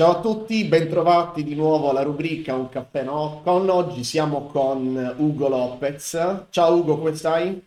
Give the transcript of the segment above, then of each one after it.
Ciao a tutti, bentrovati di nuovo alla rubrica Un caffè no con. Oggi siamo con Ugo Lopez. Ciao Ugo, come stai?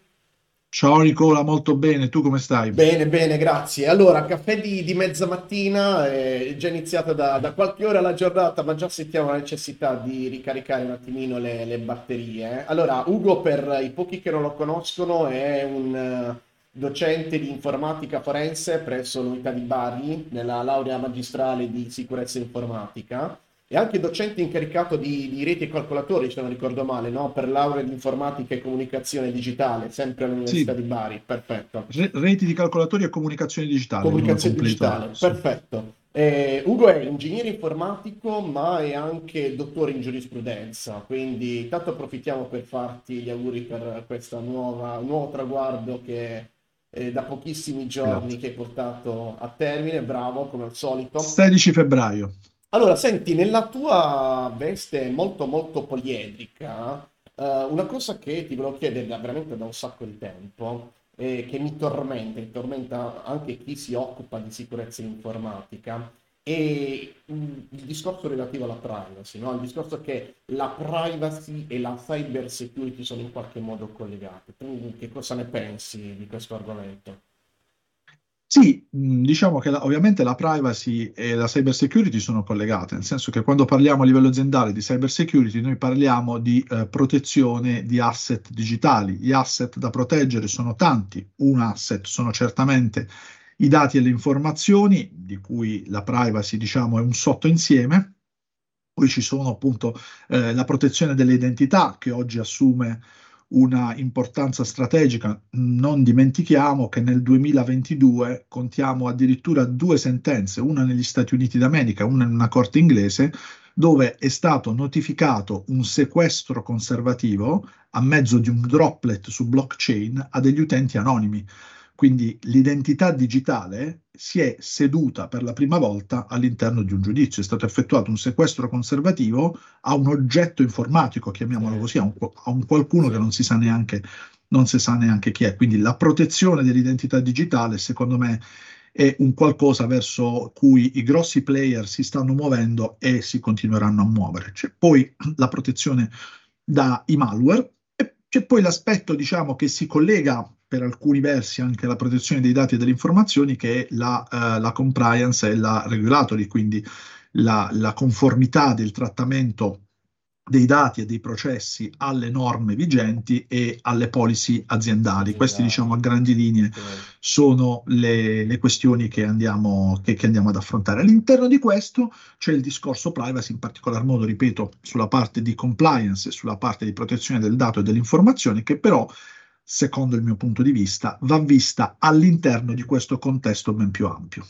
Ciao Nicola, molto bene, tu come stai? Bene, bene, grazie. Allora, caffè di, di mezza mattina, è già iniziata da, da qualche ora la giornata, ma già sentiamo la necessità di ricaricare un attimino le, le batterie. Allora, Ugo, per i pochi che non lo conoscono, è un eh, docente di informatica forense presso l'Unità di Bari, nella laurea magistrale di sicurezza informatica e anche docente incaricato di, di, reti e calcolatori, se non ricordo male, no? per laurea di informatica e comunicazione digitale, sempre all'Università Sì, di Bari. Perfetto. re- reti di calcolatori e comunicazione digitale, Comunicazione digitale, Sì. perfetto. Eh, Ugo è ingegnere informatico, ma è anche dottore in giurisprudenza, quindi intanto approfittiamo per farti gli auguri per questo nuovo traguardo che è da pochissimi giorni Grazie. che hai portato a termine, bravo come al solito. 16 febbraio. Allora, senti, nella tua veste molto molto poliedrica, eh, una cosa che ti volevo chiedere da- veramente da un sacco di tempo, e che mi tormenta, e tormenta anche chi si occupa di sicurezza informatica, mm, il discorso relativo alla privacy, no? Il discorso che la privacy e la cyber security sono in qualche modo collegate. Tu che cosa ne pensi di questo argomento? Sì, mh, diciamo che la- ovviamente la privacy e la cyber security sono collegate, nel senso che quando parliamo a livello aziendale di cyber security, noi parliamo di eh, protezione di asset digitali. Gli asset da proteggere sono tanti. Un asset sono certamente i dati e le informazioni, di cui la privacy, diciamo, è un sottoinsieme. Poi ci sono appunto eh, la protezione delle identità che oggi assume una importanza strategica. Non dimentichiamo che nel 2022 contiamo addirittura due sentenze, una negli Stati Uniti d'America, una in una corte inglese, dove è stato notificato un sequestro conservativo a mezzo di un droplet su blockchain a degli utenti anonimi. Quindi l'identità digitale si è seduta per la prima volta all'interno di un giudizio. È stato effettuato un sequestro conservativo a un oggetto informatico, chiamiamolo così, a un, a un qualcuno che non si sa neanche, non si sa neanche chi è. Quindi la protezione dell'identità digitale, secondo me, è un qualcosa verso cui i grossi player si stanno muovendo e si continueranno a muovere. C'è poi la protezione dai malware e c'è poi l'aspetto, diciamo, che si collega per alcuni versi anche alla protezione dei dati e delle informazioni, che è la, eh, la compliance e la regulatory, quindi la, la conformità del trattamento dei dati e dei processi alle norme vigenti e alle policy aziendali. Queste, diciamo, a grandi linee sono le, le questioni che andiamo, che, che andiamo ad affrontare. All'interno di questo c'è il discorso privacy, in particolar modo, ripeto, sulla parte di compliance e sulla parte di protezione del dato e dell'informazione, che però, secondo il mio punto di vista, va vista all'interno di questo contesto ben più ampio.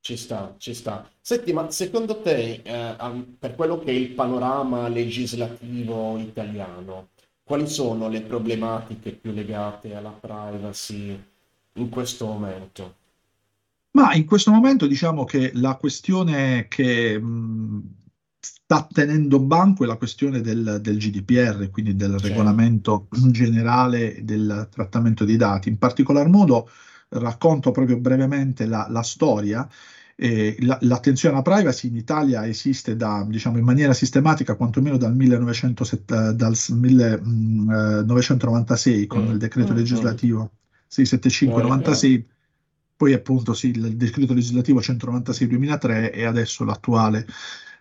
Ci sta, ci sta. Senti, ma secondo te, eh, per quello che è il panorama legislativo italiano, quali sono le problematiche più legate alla privacy in questo momento? Ma in questo momento diciamo che la questione che mh, sta tenendo banco è la questione del, del GDPR, quindi del Sì, regolamento generale del trattamento dei dati. In particolar modo racconto proprio brevemente la, la storia. Eh, la- l'attenzione alla privacy in Italia esiste da, diciamo, in maniera sistematica quantomeno dal 1907 dal 1996 con il Mm, decreto mm, mm. legislativo Non ricordo. 675-96 poi appunto sì, il decreto legislativo 196-2003 e adesso l'attuale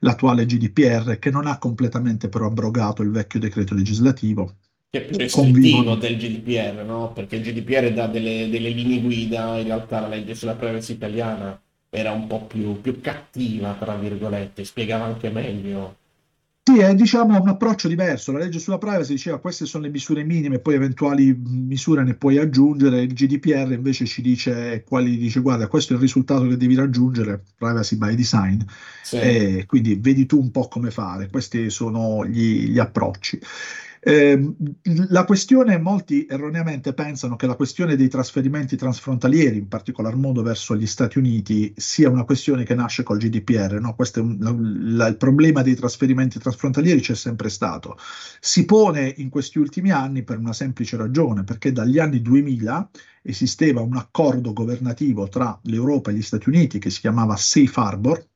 l'attuale GDPR che non ha completamente però abrogato il vecchio decreto legislativo. Che è più restrittivo del GDPR, no? Perché il GDPR dà delle, delle linee guida, in realtà la legge sulla privacy italiana era un po' più, più cattiva, tra virgolette, spiegava anche meglio. Sì, è diciamo un approccio diverso. La legge sulla privacy diceva queste sono le misure minime, poi eventuali misure ne puoi aggiungere. Il GDPR invece ci dice quali dice guarda, questo è il risultato che devi raggiungere, privacy by design, Sì, e quindi vedi tu un po' come fare. Questi sono gli, gli approcci. Eh, la questione, molti erroneamente pensano che la questione dei trasferimenti transfrontalieri, in particolar modo verso gli Stati Uniti, sia una questione che nasce col GDPR. No? Un, la, la, il problema dei trasferimenti transfrontalieri c'è sempre stato. Si pone in questi ultimi anni per una semplice ragione, perché dagli anni 2000 esisteva un accordo governativo tra l'Europa e gli Stati Uniti che si chiamava Safe Harbor,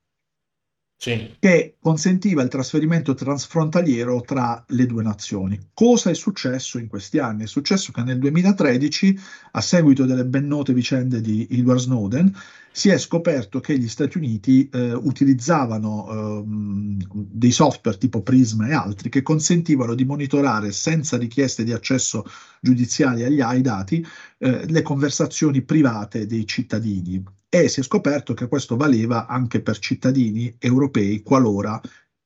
sì. che consentiva il trasferimento transfrontaliero tra le due nazioni. Cosa è successo in questi anni? È successo che nel 2013, a seguito delle ben note vicende di Edward Snowden, si è scoperto che gli Stati Uniti eh, utilizzavano eh, dei software tipo Prisma e altri che consentivano di monitorare senza richieste di accesso giudiziali agli, ai dati eh, le conversazioni private dei cittadini. E si è scoperto che questo valeva anche per cittadini europei qualora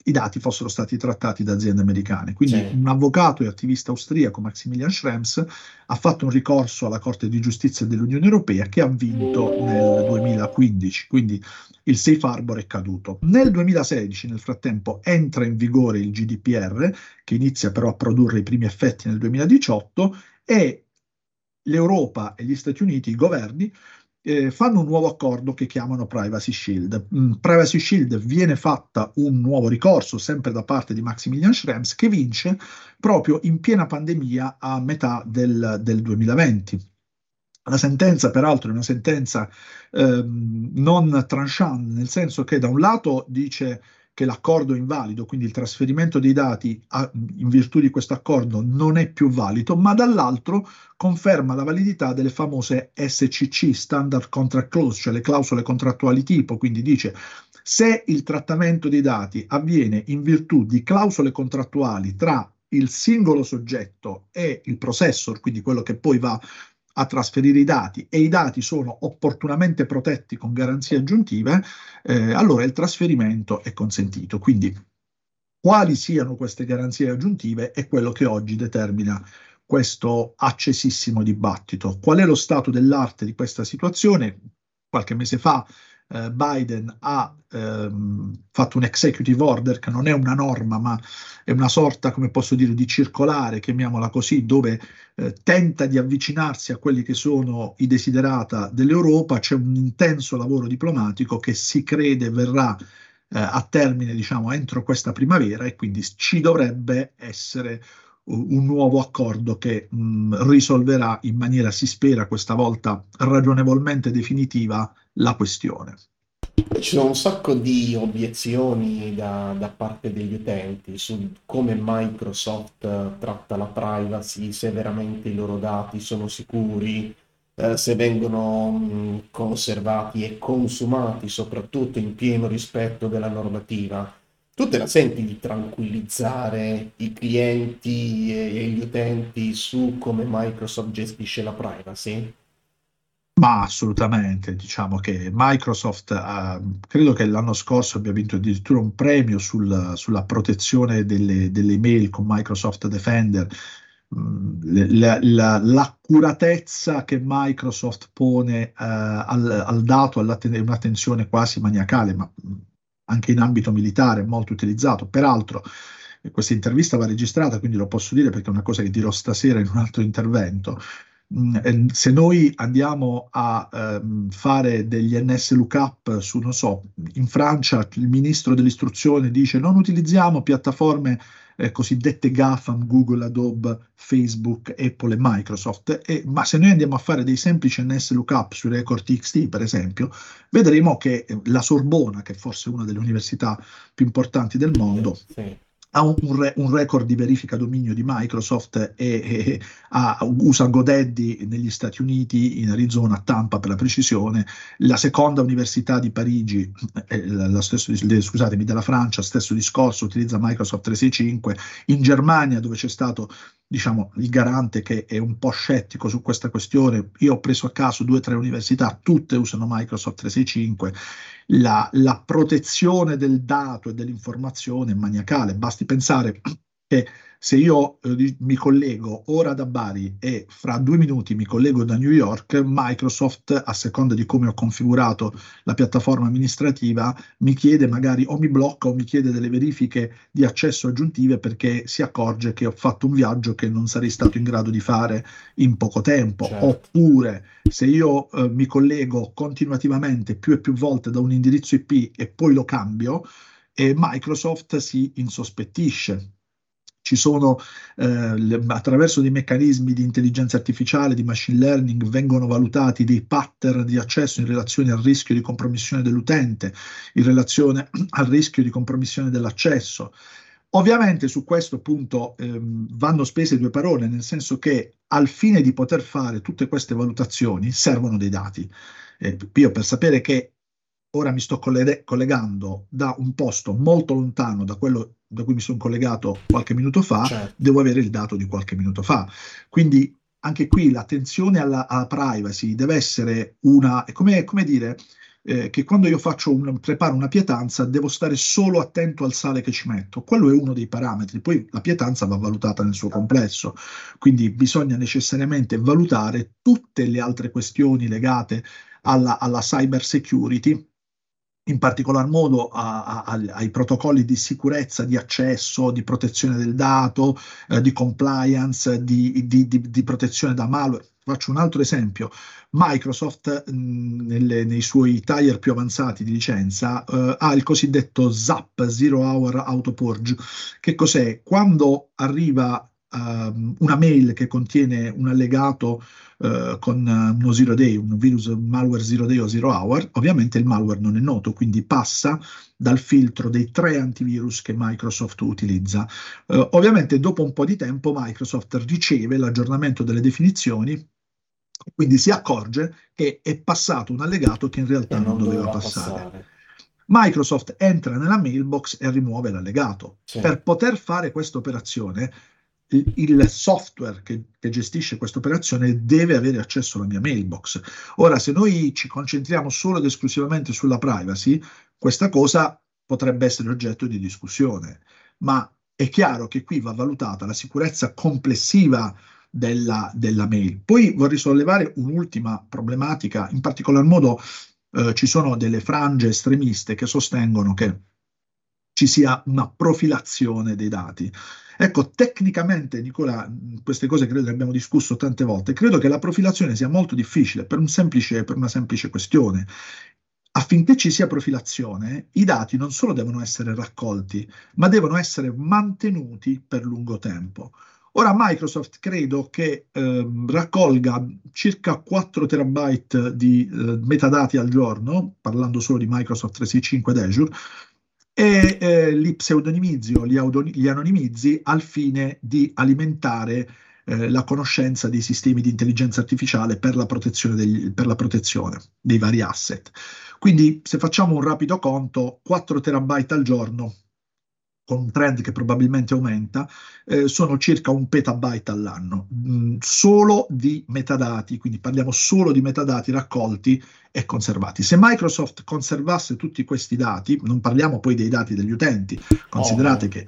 i dati fossero stati trattati da aziende americane. Quindi sì. un avvocato e attivista austriaco, Maximilian Schrems, ha fatto un ricorso alla Corte di Giustizia dell'Unione Europea che ha vinto nel 2015, quindi il safe harbor è caduto. Nel 2016, nel frattempo, entra in vigore il GDPR, che inizia però a produrre i primi effetti nel 2018, e l'Europa e gli Stati Uniti, i governi, eh, fanno un nuovo accordo che chiamano Privacy Shield. Mm, Privacy Shield viene fatta un nuovo ricorso, sempre da parte di Maximilian Schrems, che vince proprio in piena pandemia a metà del, del 2020. La sentenza, peraltro, è una sentenza ehm, non tranchant, nel senso che da un lato dice che l'accordo è invalido, quindi il trasferimento dei dati a, in virtù di questo accordo non è più valido, ma dall'altro conferma la validità delle famose SCC, Standard Contract Clause, cioè le clausole contrattuali tipo, quindi dice se il trattamento dei dati avviene in virtù di clausole contrattuali tra il singolo soggetto e il processor, quindi quello che poi va a trasferire i dati e i dati sono opportunamente protetti con garanzie aggiuntive, eh, allora il trasferimento è consentito. Quindi quali siano queste garanzie aggiuntive è quello che oggi determina questo accesissimo dibattito. Qual è lo stato dell'arte di questa situazione? Qualche mese fa eh, Biden ha ehm, fatto un executive order che non è una norma, ma è una sorta, come posso dire, di circolare, chiamiamola così, dove eh, tenta di avvicinarsi a quelli che sono i desiderata dell'Europa. C'è un intenso lavoro diplomatico che si crede verrà eh, a termine, diciamo, entro questa primavera e quindi ci dovrebbe essere un nuovo accordo che mh, risolverà in maniera, si spera, questa volta ragionevolmente definitiva la questione. Ci sono un sacco di obiezioni da, da, parte degli utenti su come Microsoft tratta la privacy, se veramente i loro dati sono sicuri, eh, se vengono mh, conservati e consumati soprattutto in pieno rispetto della normativa. Tu te la senti di tranquillizzare i clienti e gli utenti su come Microsoft gestisce la privacy? Ma assolutamente, diciamo che Microsoft, ha, credo che l'anno scorso abbia vinto addirittura un premio sul, sulla protezione delle, delle, email con Microsoft Defender. Mm, la, la, l'accuratezza che Microsoft pone uh, al, al, dato, un'attenzione quasi maniacale, ma anche in ambito militare molto utilizzato. Peraltro, questa intervista va registrata, quindi lo posso dire perché è una cosa che dirò stasera in un altro intervento. Mm, se noi andiamo a um, fare degli NS lookup su, non so, in Francia il ministro dell'istruzione dice non utilizziamo piattaforme eh, cosiddette GAFAM, Google, Adobe, Facebook, Apple e Microsoft, e, ma se noi andiamo a fare dei semplici NS lookup sui record TXT, per esempio, vedremo che la Sorbona, che è forse una delle università più importanti del mondo, sì ha un, un, record di verifica dominio di Microsoft e, e ha, usa GoDaddy negli Stati Uniti, in Arizona, Tampa per la precisione, la seconda università di Parigi, eh, la stesso, scusatemi, della Francia, stesso discorso, utilizza Microsoft 365, in Germania dove c'è stato diciamo, il garante che è un po' scettico su questa questione, io ho preso a caso due o tre università, tutte usano Microsoft 365, la, la protezione del dato e dell'informazione è maniacale, basti pensare che se io eh, mi collego ora da Bari e fra due minuti mi collego da New York, Microsoft, a seconda di come ho configurato la piattaforma amministrativa, mi chiede magari o mi blocca o mi chiede delle verifiche di accesso aggiuntive perché si accorge che ho fatto un viaggio che non sarei stato in grado di fare in poco tempo. Certo. Oppure se io eh, mi collego continuativamente più e più volte da un indirizzo IP e poi lo cambio, eh, Microsoft si insospettisce ci sono eh, le, attraverso dei meccanismi di intelligenza artificiale, di machine learning, vengono valutati dei pattern di accesso in relazione al rischio di compromissione dell'utente, in relazione al rischio di compromissione dell'accesso. Ovviamente su questo punto ehm, vanno spese due parole, nel senso che al fine di poter fare tutte queste valutazioni servono dei dati. Eh, io per sapere che ora mi sto collegando da un posto molto lontano da quello da cui mi sono collegato qualche minuto fa, certo. devo avere il dato di qualche minuto fa. Quindi anche qui l'attenzione alla, alla privacy deve essere una, come, come dire, eh, che quando io faccio un, preparo una pietanza devo stare solo attento al sale che ci metto. Quello è uno dei parametri. Poi la pietanza va valutata nel suo complesso, quindi bisogna necessariamente valutare tutte le altre questioni legate alla, alla cyber security in particolar modo a, a, ai protocolli di sicurezza, di accesso, di protezione del dato, eh, di compliance, di, di, di, di, protezione da malware. Faccio un altro esempio. Microsoft mh, nelle, nei suoi tire più avanzati di licenza eh, ha il cosiddetto ZAP, Zero Hour Auto Purge. Che cos'è? Quando arriva uh, una mail che contiene un allegato uh, con uno zero day, un virus malware zero day o zero hour, ovviamente il malware non è noto, quindi passa dal filtro dei tre antivirus che Microsoft utilizza. Uh, ovviamente dopo un po' di tempo Microsoft riceve l'aggiornamento delle definizioni quindi si accorge che è passato un allegato che in realtà non, non, doveva, doveva passare. passare. Microsoft entra nella mailbox e rimuove l'allegato. Sì. Per poter fare questa operazione il software che, che gestisce questa operazione deve avere accesso alla mia mailbox. Ora, se noi ci concentriamo solo ed esclusivamente sulla privacy, questa cosa potrebbe essere oggetto di discussione, ma è chiaro che qui va valutata la sicurezza complessiva della, della mail. Poi vorrei sollevare un'ultima problematica, in particolar modo eh, ci sono delle frange estremiste che sostengono che ci sia una profilazione dei dati. Ecco, tecnicamente, Nicola, queste cose credo che abbiamo discusso tante volte, credo che la profilazione sia molto difficile per, un semplice, per una semplice questione. Affinché ci sia profilazione, i dati non solo devono essere raccolti, ma devono essere mantenuti per lungo tempo. Ora Microsoft credo che eh, raccolga circa 4 terabyte di eh, metadati al giorno, parlando solo di Microsoft 365 ed Azure, e eh, li pseudonimizzi o li, li, anonimizzi al fine di alimentare eh, la conoscenza dei sistemi di intelligenza artificiale per la, degli, per la protezione dei vari asset. Quindi se facciamo un rapido conto, 4 terabyte al giorno con un trend che probabilmente aumenta, eh, sono circa un petabyte all'anno, mh, mm, solo di metadati, quindi parliamo solo di metadati raccolti e conservati. Se Microsoft conservasse tutti questi dati, non parliamo poi dei dati degli utenti, considerate oh. che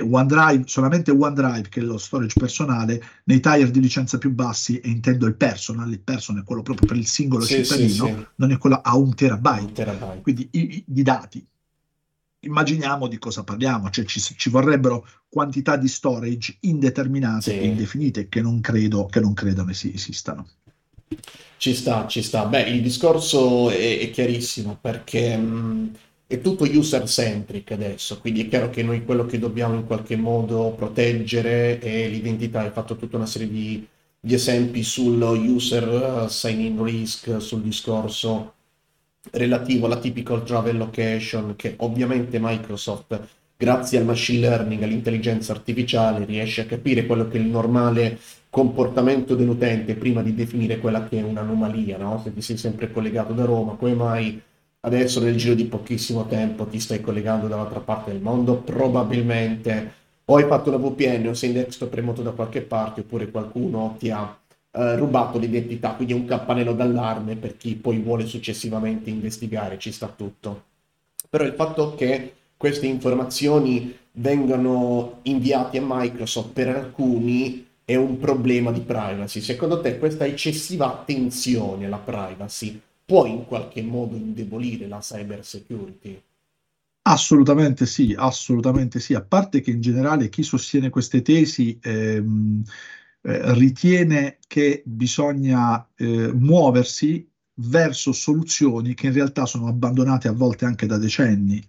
OneDrive, solamente OneDrive, che è lo storage personale, nei tier di licenza più bassi, e intendo il personal, il personal è quello proprio per il singolo sì, cittadino, sì, sì. non è quello a un terabyte. Un terabyte. Quindi i, i, i dati immaginiamo di cosa parliamo, cioè ci, ci vorrebbero quantità di storage indeterminate sì. e indefinite che non credo, che non credo esistano. Ci sta, ci sta. Beh, il discorso è, è chiarissimo perché mh, è tutto user centric adesso, quindi è chiaro che noi quello che dobbiamo in qualche modo proteggere è l'identità. Hai fatto tutta una serie di, di esempi sul user uh, sign-in risk, sul discorso relativo alla typical travel location che ovviamente Microsoft grazie al machine learning, all'intelligenza artificiale riesce a capire quello che è il normale comportamento dell'utente prima di definire quella che è un'anomalia, no? Se ti sei sempre collegato da Roma, come mai adesso nel giro di pochissimo tempo ti stai collegando dall'altra parte del mondo? Probabilmente o hai fatto la VPN o sei in desktop remoto da qualche parte oppure qualcuno ti ha eh, rubato l'identità, quindi un campanello d'allarme per chi poi vuole successivamente investigare, ci sta tutto. Però il fatto che queste informazioni vengano inviate a Microsoft per alcuni è un problema di privacy. Secondo te questa eccessiva attenzione alla privacy può in qualche modo indebolire la cyber security? Assolutamente sì, assolutamente sì. A parte che in generale chi sostiene queste tesi ehm, eh, ritiene che bisogna eh, muoversi verso soluzioni che in realtà sono abbandonate a volte anche da decenni.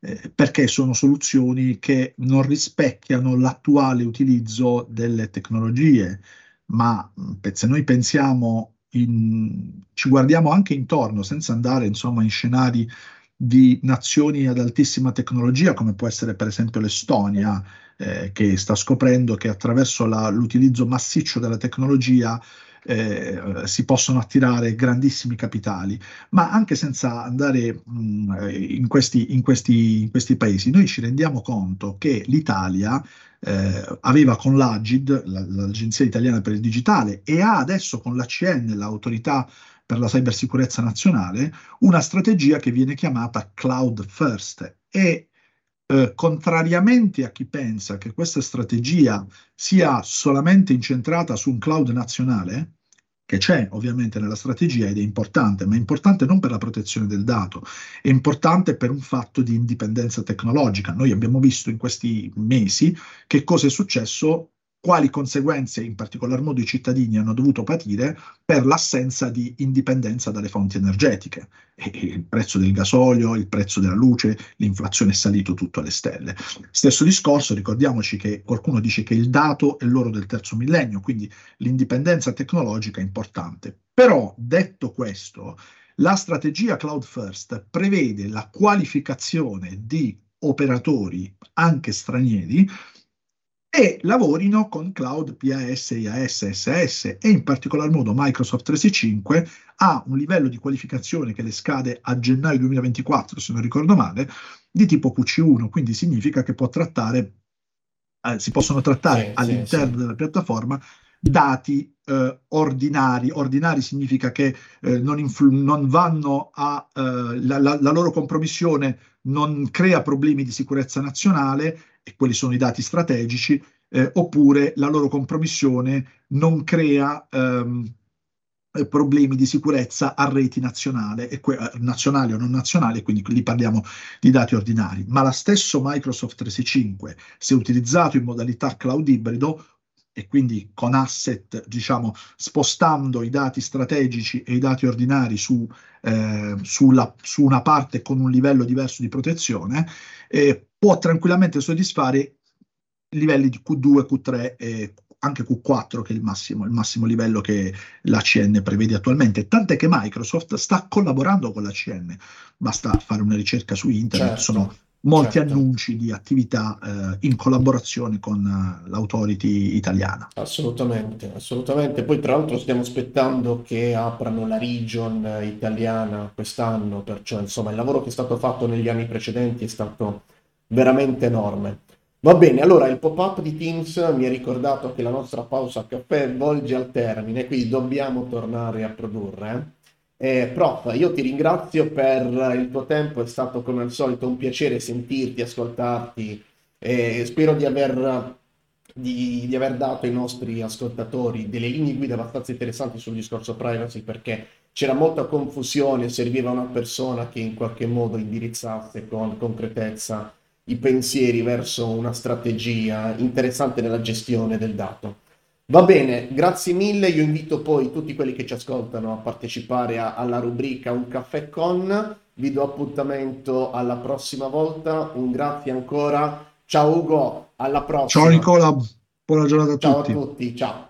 eh, perché sono soluzioni che non rispecchiano l'attuale utilizzo delle tecnologie, ma se noi pensiamo, in, ci guardiamo anche intorno senza andare insomma in scenari di nazioni ad altissima tecnologia, come può essere per esempio l'Estonia, eh, che sta scoprendo che attraverso la, l'utilizzo massiccio della tecnologia eh, si possono attirare grandissimi capitali, ma anche senza andare mh, mm, in, questi, in, questi, in, questi, paesi, noi ci rendiamo conto che l'Italia eh, aveva con l'Agid, l'Agenzia Italiana per il Digitale, e ha adesso con l'ACN, l'autorità per la cybersicurezza nazionale, una strategia che viene chiamata Cloud First e eh, contrariamente a chi pensa che questa strategia sia solamente incentrata su un cloud nazionale, che c'è ovviamente nella strategia ed è importante, ma è importante non per la protezione del dato, è importante per un fatto di indipendenza tecnologica. Noi abbiamo visto in questi mesi che cosa è successo quali conseguenze in particolar modo i cittadini hanno dovuto patire per l'assenza di indipendenza dalle fonti energetiche. E il prezzo del gasolio, il prezzo della luce, l'inflazione è salito tutto alle stelle. Stesso discorso, ricordiamoci che qualcuno dice che il dato è l'oro del terzo millennio, quindi l'indipendenza tecnologica è importante. Però, detto questo, la strategia Cloud First prevede la qualificazione di operatori anche stranieri e lavorino con cloud PAS, IAS, SS e in particolar modo Microsoft 365 ha un livello di qualificazione che le scade a gennaio 2024, se non ricordo male, di tipo QC1, quindi significa che può trattare, eh, si possono trattare sì, all'interno sì, della piattaforma dati eh, ordinari. Ordinari significa che eh, non, influ- non, vanno a eh, la, la, la loro compromissione non crea problemi di sicurezza nazionale e quelli sono i dati strategici, eh, oppure la loro compromissione non crea ehm, eh, problemi di sicurezza a reti nazionali, e que- eh, nazionali o non nazionali, quindi lì parliamo di dati ordinari. Ma la stesso Microsoft 365, se utilizzato in modalità cloud ibrido, e quindi con asset, diciamo, spostando i dati strategici e i dati ordinari su, eh, sulla, su una parte con un livello diverso di protezione, eh, può tranquillamente soddisfare livelli di Q2, Q3 e anche Q4, che è il massimo, il massimo livello che l'ACN prevede attualmente. Tant'è che Microsoft sta collaborando con l'ACN. Basta fare una ricerca su internet, certo. sono molti certo. annunci di attività eh, in collaborazione con uh, l'autority italiana. Assolutamente, assolutamente. Poi tra l'altro stiamo aspettando che aprano la region italiana quest'anno, perciò insomma il lavoro che è stato fatto negli anni precedenti è stato veramente enorme. Va bene, allora il pop-up di Teams mi ha ricordato che la nostra pausa caffè volge al termine, quindi dobbiamo tornare a produrre. Eh, prof, io ti ringrazio per il tuo tempo, è stato come al solito un piacere sentirti, ascoltarti e spero di aver, di, di aver dato ai nostri ascoltatori delle linee guida abbastanza interessanti sul discorso privacy perché c'era molta confusione, serviva una persona che in qualche modo indirizzasse con concretezza i pensieri verso una strategia interessante nella gestione del dato. Va bene, grazie mille. Io invito poi tutti quelli che ci ascoltano a partecipare a, alla rubrica Un caffè con. Vi do appuntamento alla prossima volta. Un grazie ancora. Ciao Ugo, alla prossima. Ciao Nicola, buona giornata a ciao tutti. Ciao a tutti, ciao.